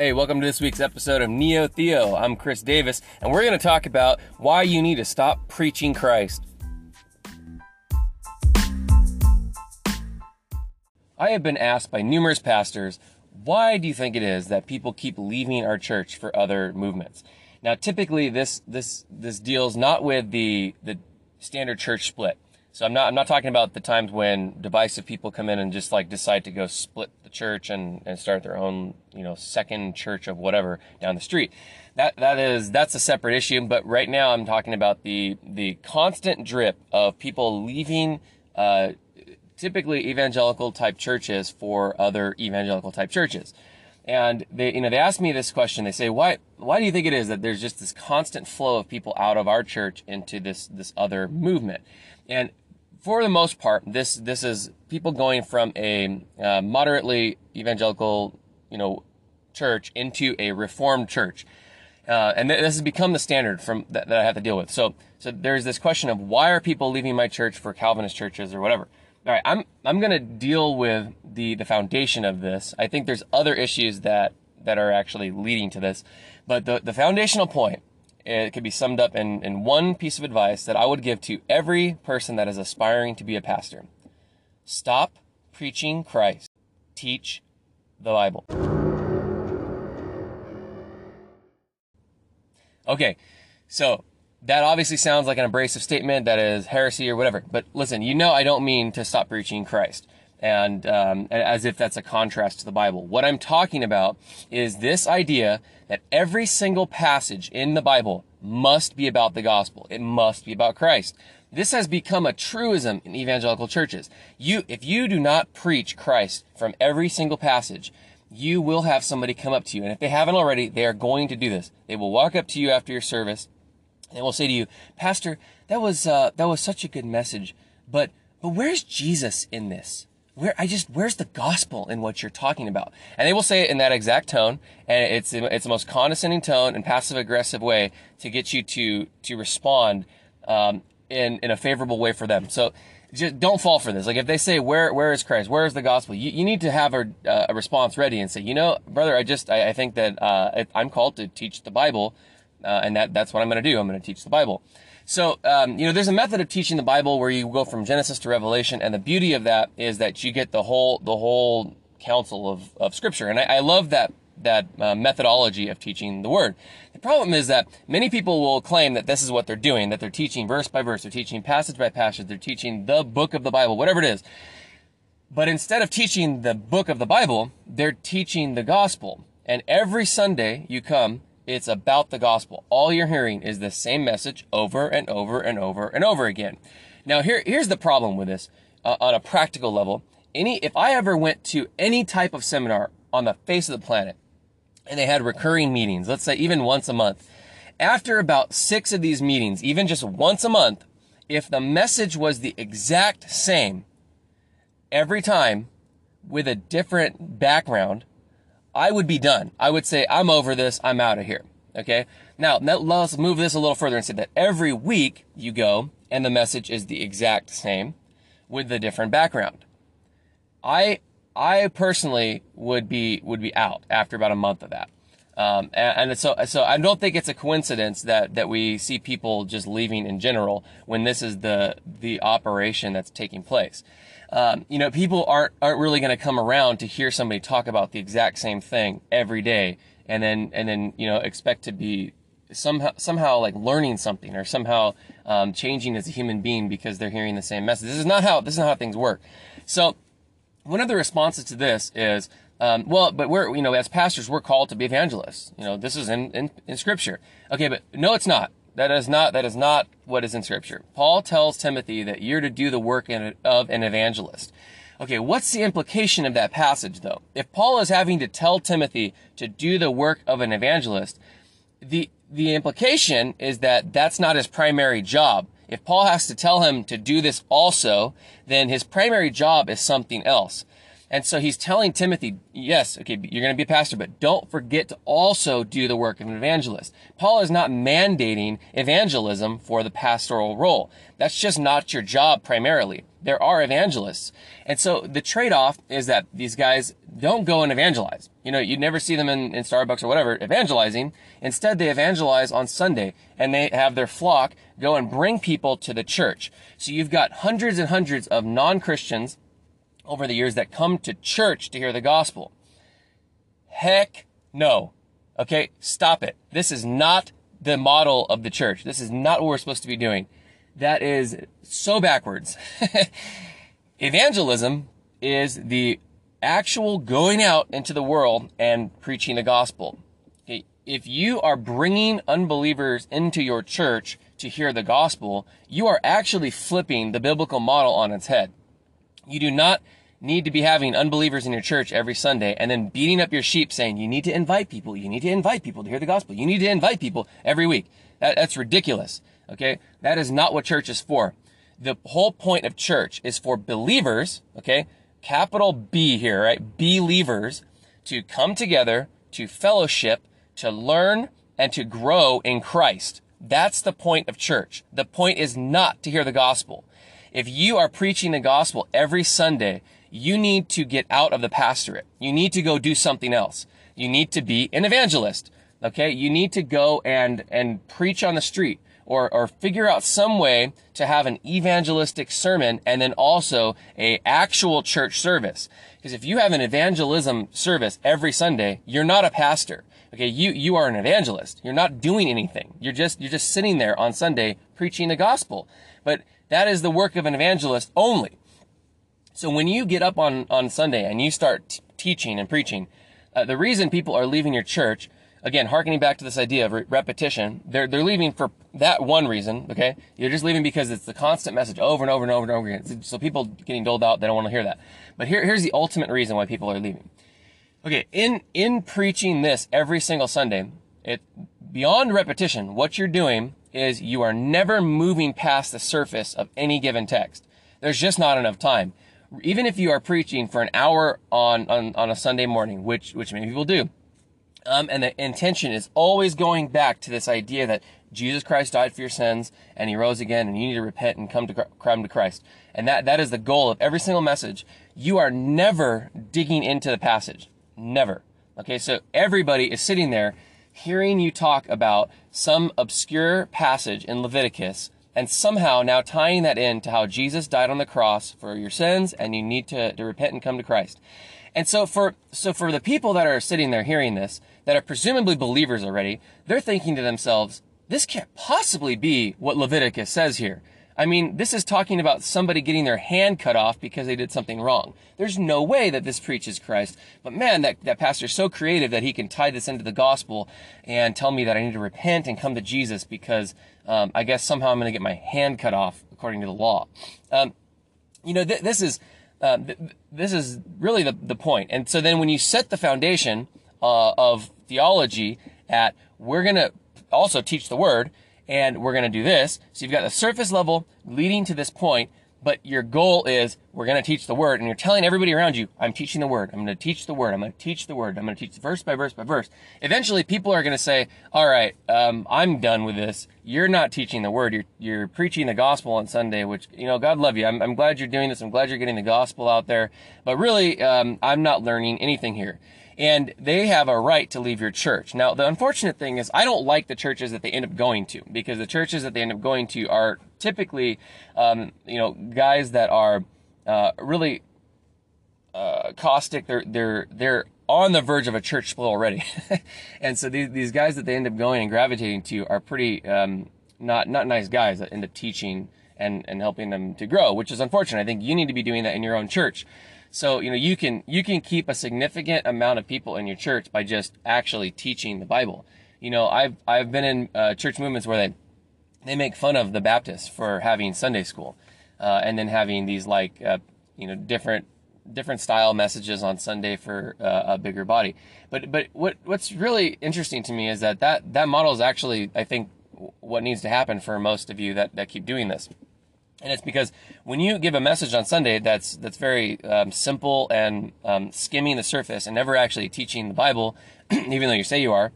Hey, welcome to this week's episode of Neo Theo. I'm Chris Davis, and we're going to talk about why you need to stop preaching Christ. I have been asked by numerous pastors, why do you think it is that people keep leaving our church for other movements? Now, typically this this this deals not with the the standard church split. So I'm not I'm not talking about the times when divisive people come in and just like decide to go split the church and, and start their own, you know, second church of whatever down the street. That that is that's a separate issue, but right now I'm talking about the the constant drip of people leaving uh, typically evangelical type churches for other evangelical type churches. And they, you know, they ask me this question. They say, why, why do you think it is that there's just this constant flow of people out of our church into this, this other movement? And for the most part, this this is people going from a uh, moderately evangelical, you know, church into a reformed church, uh, and th- this has become the standard from that, that I have to deal with. So, so there's this question of why are people leaving my church for Calvinist churches or whatever. All right, I'm I'm to deal with the the foundation of this. I think there's other issues that that are actually leading to this, but the the foundational point it could be summed up in, in one piece of advice that I would give to every person that is aspiring to be a pastor. Stop preaching Christ. Teach the Bible. Okay, so that obviously sounds like an abrasive statement that is heresy or whatever. But listen, you know I don't mean to stop preaching Christ and um, as if that's a contrast to the Bible. What I'm talking about is this idea that every single passage in the Bible must be about the gospel. It must be about Christ. This has become a truism in evangelical churches. You, if you do not preach Christ from every single passage, you will have somebody come up to you. And if they haven't already, they are going to do this. They will walk up to you after your service and will say to you, Pastor, that was, uh, that was such a good message, but, but where's Jesus in this? Where I just where's the gospel in what you're talking about? And they will say it in that exact tone, and it's it's the most condescending tone and passive aggressive way to get you to to respond um, in in a favorable way for them. So just don't fall for this. Like if they say where where is Christ, where is the gospel, you, you need to have a, a response ready and say, you know, brother, I just I, I think that uh, I'm called to teach the Bible, uh, and that that's what I'm going to do. I'm going to teach the Bible. So, um, you know, there's a method of teaching the Bible where you go from Genesis to Revelation, and the beauty of that is that you get the whole the whole counsel of, of Scripture, and I, I love that that uh, methodology of teaching the Word. The problem is that many people will claim that this is what they're doing, that they're teaching verse by verse, they're teaching passage by passage, they're teaching the book of the Bible, whatever it is. But instead of teaching the book of the Bible, they're teaching the gospel. And every Sunday you come it's about the gospel. All you're hearing is the same message over and over and over and over again. Now, here, here's the problem with this uh, on a practical level. Any, if I ever went to any type of seminar on the face of the planet and they had recurring meetings, let's say even once a month, after about six of these meetings, even just once a month, if the message was the exact same every time with a different background, I would be done. I would say, I'm over this. I'm out of here. Okay. Now, let's move this a little further and say that every week you go and the message is the exact same with the different background. I, I personally would be, would be out after about a month of that. Um, and, and, so, so I don't think it's a coincidence that, that we see people just leaving in general when this is the, the operation that's taking place um, you know, people aren't aren't really going to come around to hear somebody talk about the exact same thing every day, and then and then you know expect to be somehow somehow like learning something or somehow um, changing as a human being because they're hearing the same message. This is not how this is not how things work. So one of the responses to this is. Um, well, but we're, you know, as pastors, we're called to be evangelists. You know, this is in, in, in scripture. Okay, but no, it's not. That is not, that is not what is in scripture. Paul tells Timothy that you're to do the work of an evangelist. Okay, what's the implication of that passage though? If Paul is having to tell Timothy to do the work of an evangelist, the, the implication is that that's not his primary job. If Paul has to tell him to do this also, then his primary job is something else. And so he's telling Timothy, yes, okay, you're going to be a pastor, but don't forget to also do the work of an evangelist. Paul is not mandating evangelism for the pastoral role. That's just not your job primarily. there are evangelists. And so the trade-off is that these guys don't go and evangelize. You know, you'd never see them in, in Starbucks or whatever evangelizing. Instead, they evangelize on Sunday and they have their flock go and bring people to the church. So you've got hundreds and hundreds of non-Christians over the years that come to church to hear the gospel. Heck no. Okay, stop it. This is not the model of the church. This is not what we're supposed to be doing. That is so backwards. Evangelism is the actual going out into the world and preaching the gospel. Okay, if you are bringing unbelievers into your church to hear the gospel, you are actually flipping the biblical model on its head. You do not need to be having unbelievers in your church every Sunday and then beating up your sheep saying, you need to invite people. You need to invite people to hear the gospel. You need to invite people every week. That, that's ridiculous. Okay. That is not what church is for. The whole point of church is for believers. Okay. Capital B here, right? Believers to come together, to fellowship, to learn and to grow in Christ. That's the point of church. The point is not to hear the gospel. If you are preaching the gospel every Sunday you need to get out of the pastorate. You need to go do something else. You need to be an evangelist. Okay. You need to go and, and preach on the street or, or figure out some way to have an evangelistic sermon and then also a actual church service. Because if you have an evangelism service every Sunday, you're not a pastor. Okay. You, you are an evangelist. You're not doing anything. You're just, you're just sitting there on Sunday preaching the gospel. But that is the work of an evangelist only. So when you get up on, on Sunday and you start t- teaching and preaching, uh, the reason people are leaving your church, again, harkening back to this idea of re- repetition, they're, they're leaving for that one reason, okay? You're just leaving because it's the constant message over and over and over and over again. So people getting doled out, they don't want to hear that. But here, here's the ultimate reason why people are leaving. Okay, in, in preaching this every single Sunday, it, beyond repetition, what you're doing is you are never moving past the surface of any given text. There's just not enough time even if you are preaching for an hour on, on, on a Sunday morning, which, which many people do, um, and the intention is always going back to this idea that Jesus Christ died for your sins and he rose again and you need to repent and come to, come to Christ. And that, that is the goal of every single message. You are never digging into the passage. Never. Okay. So everybody is sitting there hearing you talk about some obscure passage in Leviticus and somehow now tying that in to how Jesus died on the cross for your sins and you need to, to repent and come to Christ. And so for, so for the people that are sitting there hearing this, that are presumably believers already, they're thinking to themselves, this can't possibly be what Leviticus says here. I mean, this is talking about somebody getting their hand cut off because they did something wrong. There's no way that this preaches Christ. But man, that, that pastor's so creative that he can tie this into the gospel and tell me that I need to repent and come to Jesus because um, I guess somehow I'm going to get my hand cut off according to the law. Um, you know, th- this is uh, th- this is really the the point. And so then when you set the foundation uh, of theology at we're going to also teach the word and we're going to do this. So you've got the surface level leading to this point, but your goal is we're going to teach the word and you're telling everybody around you, I'm teaching the word. I'm going to teach the word. I'm going to teach the word. I'm going to teach verse by verse by verse. Eventually people are going to say, all right, um, I'm done with this. You're not teaching the word. You're, you're preaching the gospel on Sunday, which, you know, God love you. I'm, I'm glad you're doing this. I'm glad you're getting the gospel out there, but really, um, I'm not learning anything here and they have a right to leave your church. Now, the unfortunate thing is I don't like the churches that they end up going to because the churches that they end up going to are typically, um, you know, guys that are uh, really uh, caustic. They're they're they're on the verge of a church split already, and so these these guys that they end up going and gravitating to are pretty um, not not nice guys that end up teaching and and helping them to grow, which is unfortunate. I think you need to be doing that in your own church. So, you know, you can, you can keep a significant amount of people in your church by just actually teaching the Bible. You know, I've, I've been in uh, church movements where they, they make fun of the Baptists for having Sunday school, uh, and then having these like, uh, you know, different, different style messages on Sunday for uh, a bigger body. But, but what, what's really interesting to me is that that, that model is actually, I think, what needs to happen for most of you that, that keep doing this. And it's because when you give a message on Sunday that's that's very um, simple and um, skimming the surface and never actually teaching the Bible, even though you say you are,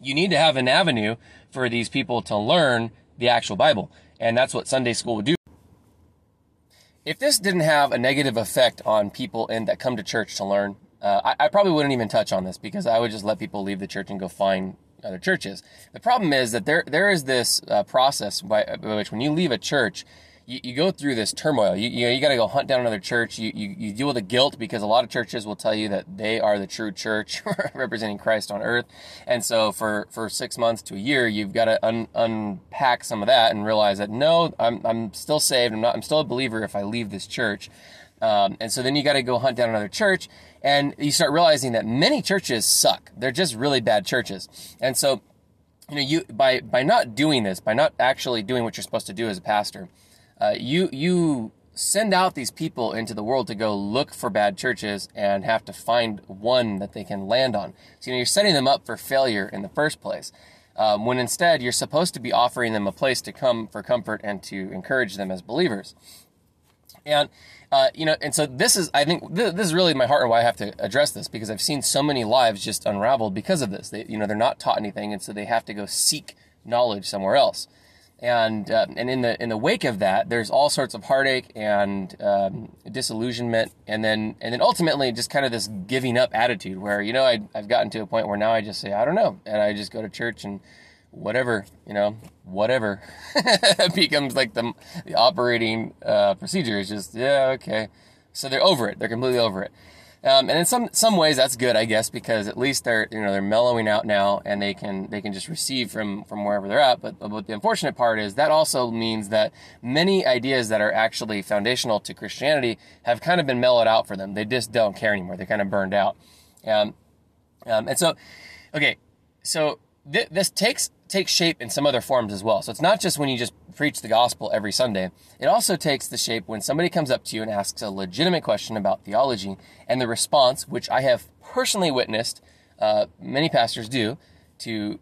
you need to have an avenue for these people to learn the actual Bible, and that's what Sunday school would do. if this didn't have a negative effect on people in that come to church to learn, uh, I, I, probably wouldn't even touch on this because I would just let people leave the church and go find other churches. The problem is that there there is this uh, process by, by, which when you leave a church, you, you go through this turmoil. You you, you got to go hunt down another church. You, you you deal with the guilt because a lot of churches will tell you that they are the true church representing Christ on earth, and so for for six months to a year, you've got to un, unpack some of that and realize that no, I'm I'm still saved. I'm not. I'm still a believer if I leave this church. Um, and so then you got to go hunt down another church, and you start realizing that many churches suck. They're just really bad churches, and so you know you by by not doing this, by not actually doing what you're supposed to do as a pastor uh, you you send out these people into the world to go look for bad churches and have to find one that they can land on. So you know you're setting them up for failure in the first place. Um, when instead you're supposed to be offering them a place to come for comfort and to encourage them as believers. And uh, you know, and so this is, I think, this, this, is really my heart and why I have to address this because I've seen so many lives just unraveled because of this. They, you know, they're not taught anything, and so they have to go seek knowledge somewhere else and uh, and in the in the wake of that, there's all sorts of heartache and um, disillusionment, and then and then ultimately just kind of this giving up attitude, where you know I I've gotten to a point where now I just say I don't know, and I just go to church and whatever you know whatever becomes like the the operating uh, procedure is just yeah okay, so they're over it, they're completely over it. Um, and in some some ways that's good, I guess, because at least they're you know they're mellowing out now, and they can they can just receive from from wherever they're at. But but the unfortunate part is that also means that many ideas that are actually foundational to Christianity have kind of been mellowed out for them. They just don't care anymore. They're kind of burned out. Um, um, and so, okay, so th- this takes takes shape in some other forms as well. So it's not just when you just preach the gospel every Sunday. It also takes the shape when somebody comes up to you and asks a legitimate question about theology, and the response, which I have personally witnessed, uh, many pastors do, to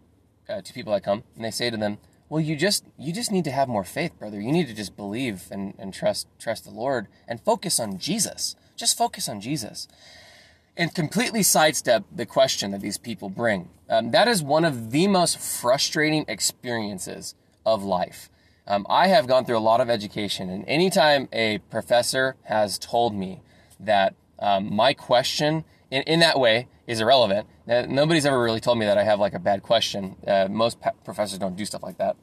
uh, to people that come, and they say to them, "Well, you just you just need to have more faith, brother. You need to just believe and, and trust trust the Lord and focus on Jesus. Just focus on Jesus." And completely sidestep the question that these people bring. Um, that is one of the most frustrating experiences of life. Um, I have gone through a lot of education, and anytime a professor has told me that um, my question in, in that way is irrelevant, nobody's ever really told me that I have like a bad question. Uh, most pa- professors don't do stuff like that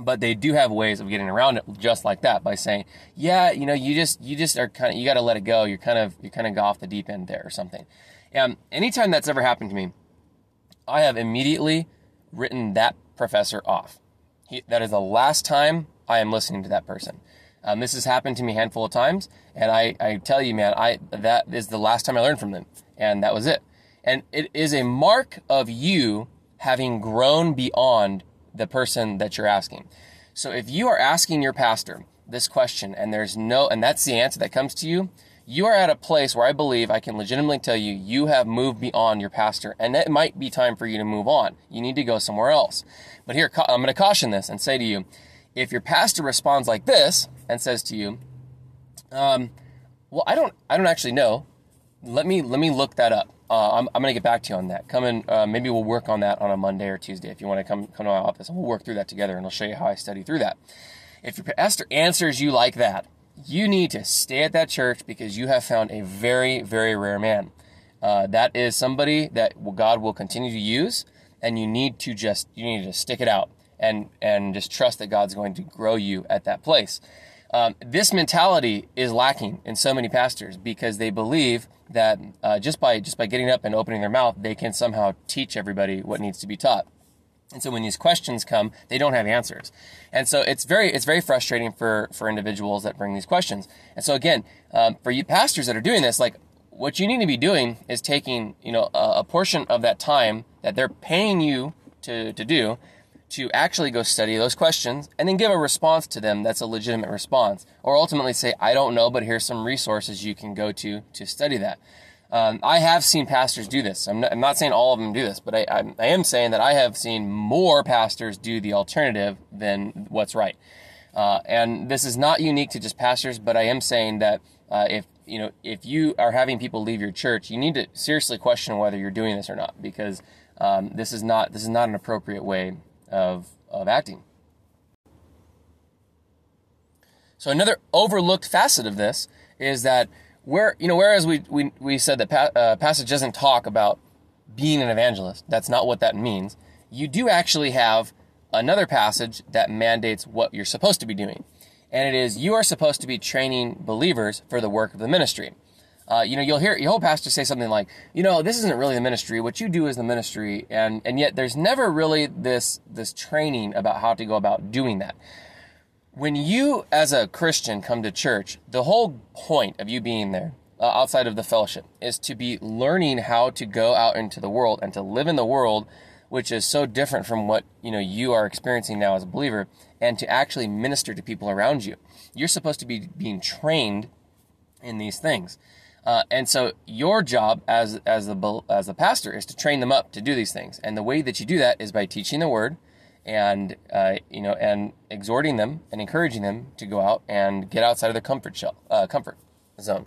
but they do have ways of getting around it just like that by saying, yeah, you know, you just, you just are kind of, you got to let it go. You're kind of, you're kind of go off the deep end there or something. And anytime that's ever happened to me, I have immediately written that professor off. He, that is the last time I am listening to that person. Um, this has happened to me a handful of times, and I, I tell you, man, I that is the last time I learned from them, and that was it. And it is a mark of you having grown beyond the person that you're asking. So if you are asking your pastor this question and there's no, and that's the answer that comes to you, you are at a place where I believe I can legitimately tell you you have moved beyond your pastor and it might be time for you to move on. You need to go somewhere else. But here, I'm going to caution this and say to you, if your pastor responds like this and says to you, um, well, I don't, I don't actually know. Let me, let me look that up uh, I'm, I'm going to get back to you on that. Come in, uh, maybe we'll work on that on a Monday or Tuesday if you want to come come to my office and we'll work through that together and I'll show you how I study through that. If your pastor answers you like that, you need to stay at that church because you have found a very, very rare man. Uh, that is somebody that God will continue to use, and you need to just you need to stick it out and and just trust that God's going to grow you at that place. Um, this mentality is lacking in so many pastors because they believe that uh, just by just by getting up and opening their mouth, they can somehow teach everybody what needs to be taught. And so when these questions come, they don't have answers. And so it's very it's very frustrating for for individuals that bring these questions. And so again, um, for you pastors that are doing this, like what you need to be doing is taking you know a, a portion of that time that they're paying you to to do to actually go study those questions and then give a response to them that's a legitimate response. Or ultimately say, I don't know, but here's some resources you can go to to study that. Um, I have seen pastors do this. I'm not, I'm not, saying all of them do this, but I, I, I, am saying that I have seen more pastors do the alternative than what's right. Uh, and this is not unique to just pastors, but I am saying that uh, if you know if you are having people leave your church, you need to seriously question whether you're doing this or not, because um, this is not this is not an appropriate way of, of acting. So another overlooked facet of this is that where you know whereas we we, we said that pa- uh, passage doesn't talk about being an evangelist, that's not what that means. You do actually have another passage that mandates what you're supposed to be doing, and it is you are supposed to be training believers for the work of the ministry. Uh, you know, you'll hear your whole pastor say something like, you know, this isn't really the ministry. What you do is the ministry, and and yet there's never really this this training about how to go about doing that when you, as a Christian, come to church, the whole point of you being there, uh, outside of the fellowship, is to be learning how to go out into the world and to live in the world, which is so different from what you know you are experiencing now as a believer, and to actually minister to people around you. You're supposed to be being trained in these things. Uh, and so your job as as the as the pastor is to train them up to do these things. And the way that you do that is by teaching the word, and uh, you know, and exhorting them and encouraging them to go out and get outside of their comfort shell, uh, comfort zone.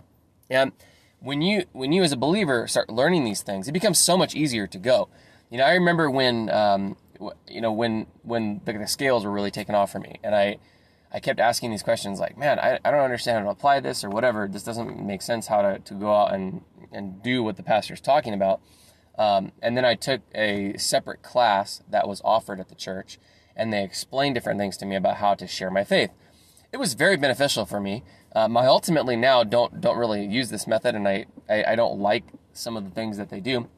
And when you when you as a believer start learning these things, it becomes so much easier to go. You know, I remember when um, you know when when the, the scales were really taken off for me, and I I kept asking these questions like, man, I, I don't understand how to apply this or whatever. This doesn't make sense how to, to go out and, and do what the pastor's talking about. Um, and then I took a separate class that was offered at the church, and they explained different things to me about how to share my faith. It was very beneficial for me. Um, I ultimately now don't don't really use this method, and I, I, I don't like some of the things that they do.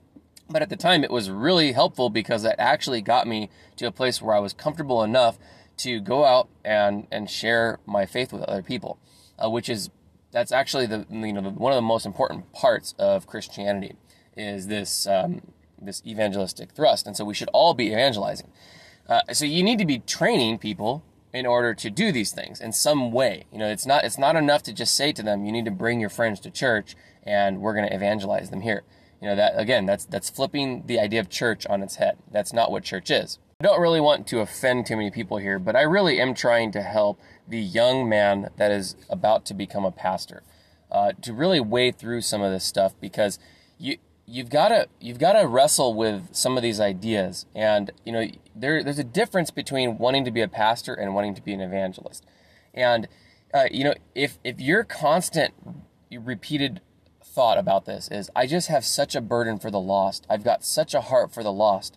But at the time, it was really helpful because it actually got me to a place where I was comfortable enough to go out and and share my faith with other people, uh, which is that's actually the you know the, one of the most important parts of Christianity is this um, this evangelistic thrust, and so we should all be evangelizing. Uh, so you need to be training people in order to do these things in some way. You know, it's not it's not enough to just say to them, "You need to bring your friends to church, and we're going to evangelize them here." You know that again, that's that's flipping the idea of church on its head. That's not what church is. I don't really want to offend too many people here, but I really am trying to help the young man that is about to become a pastor uh, to really wade through some of this stuff because you you've got to you've got to wrestle with some of these ideas. And you know there there's a difference between wanting to be a pastor and wanting to be an evangelist. And uh, you know if if your constant repeated thought about this is i just have such a burden for the lost. I've got such a heart for the lost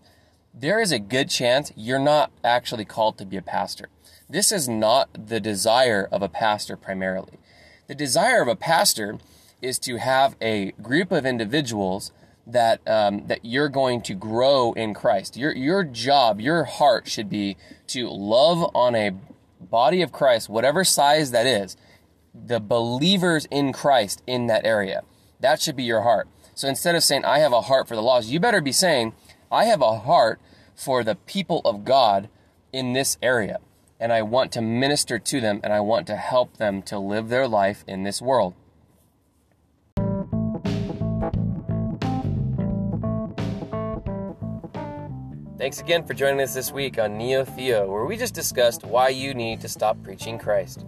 there is a good chance you're not actually called to be a pastor this is not the desire of a pastor primarily the desire of a pastor is to have a group of individuals that um, that you're going to grow in Christ. Your your job, your heart should be to love on a body of Christ, whatever size that is, the believers in Christ in that area. That should be your heart. So instead of saying I have a heart for the lost, you better be saying I have a heart for the people of God in this area. And I want to minister to them and I want to help them to live their life in this world. Thanks again for joining us this week on Neo Theo, where we just discussed why you need to stop preaching Christ.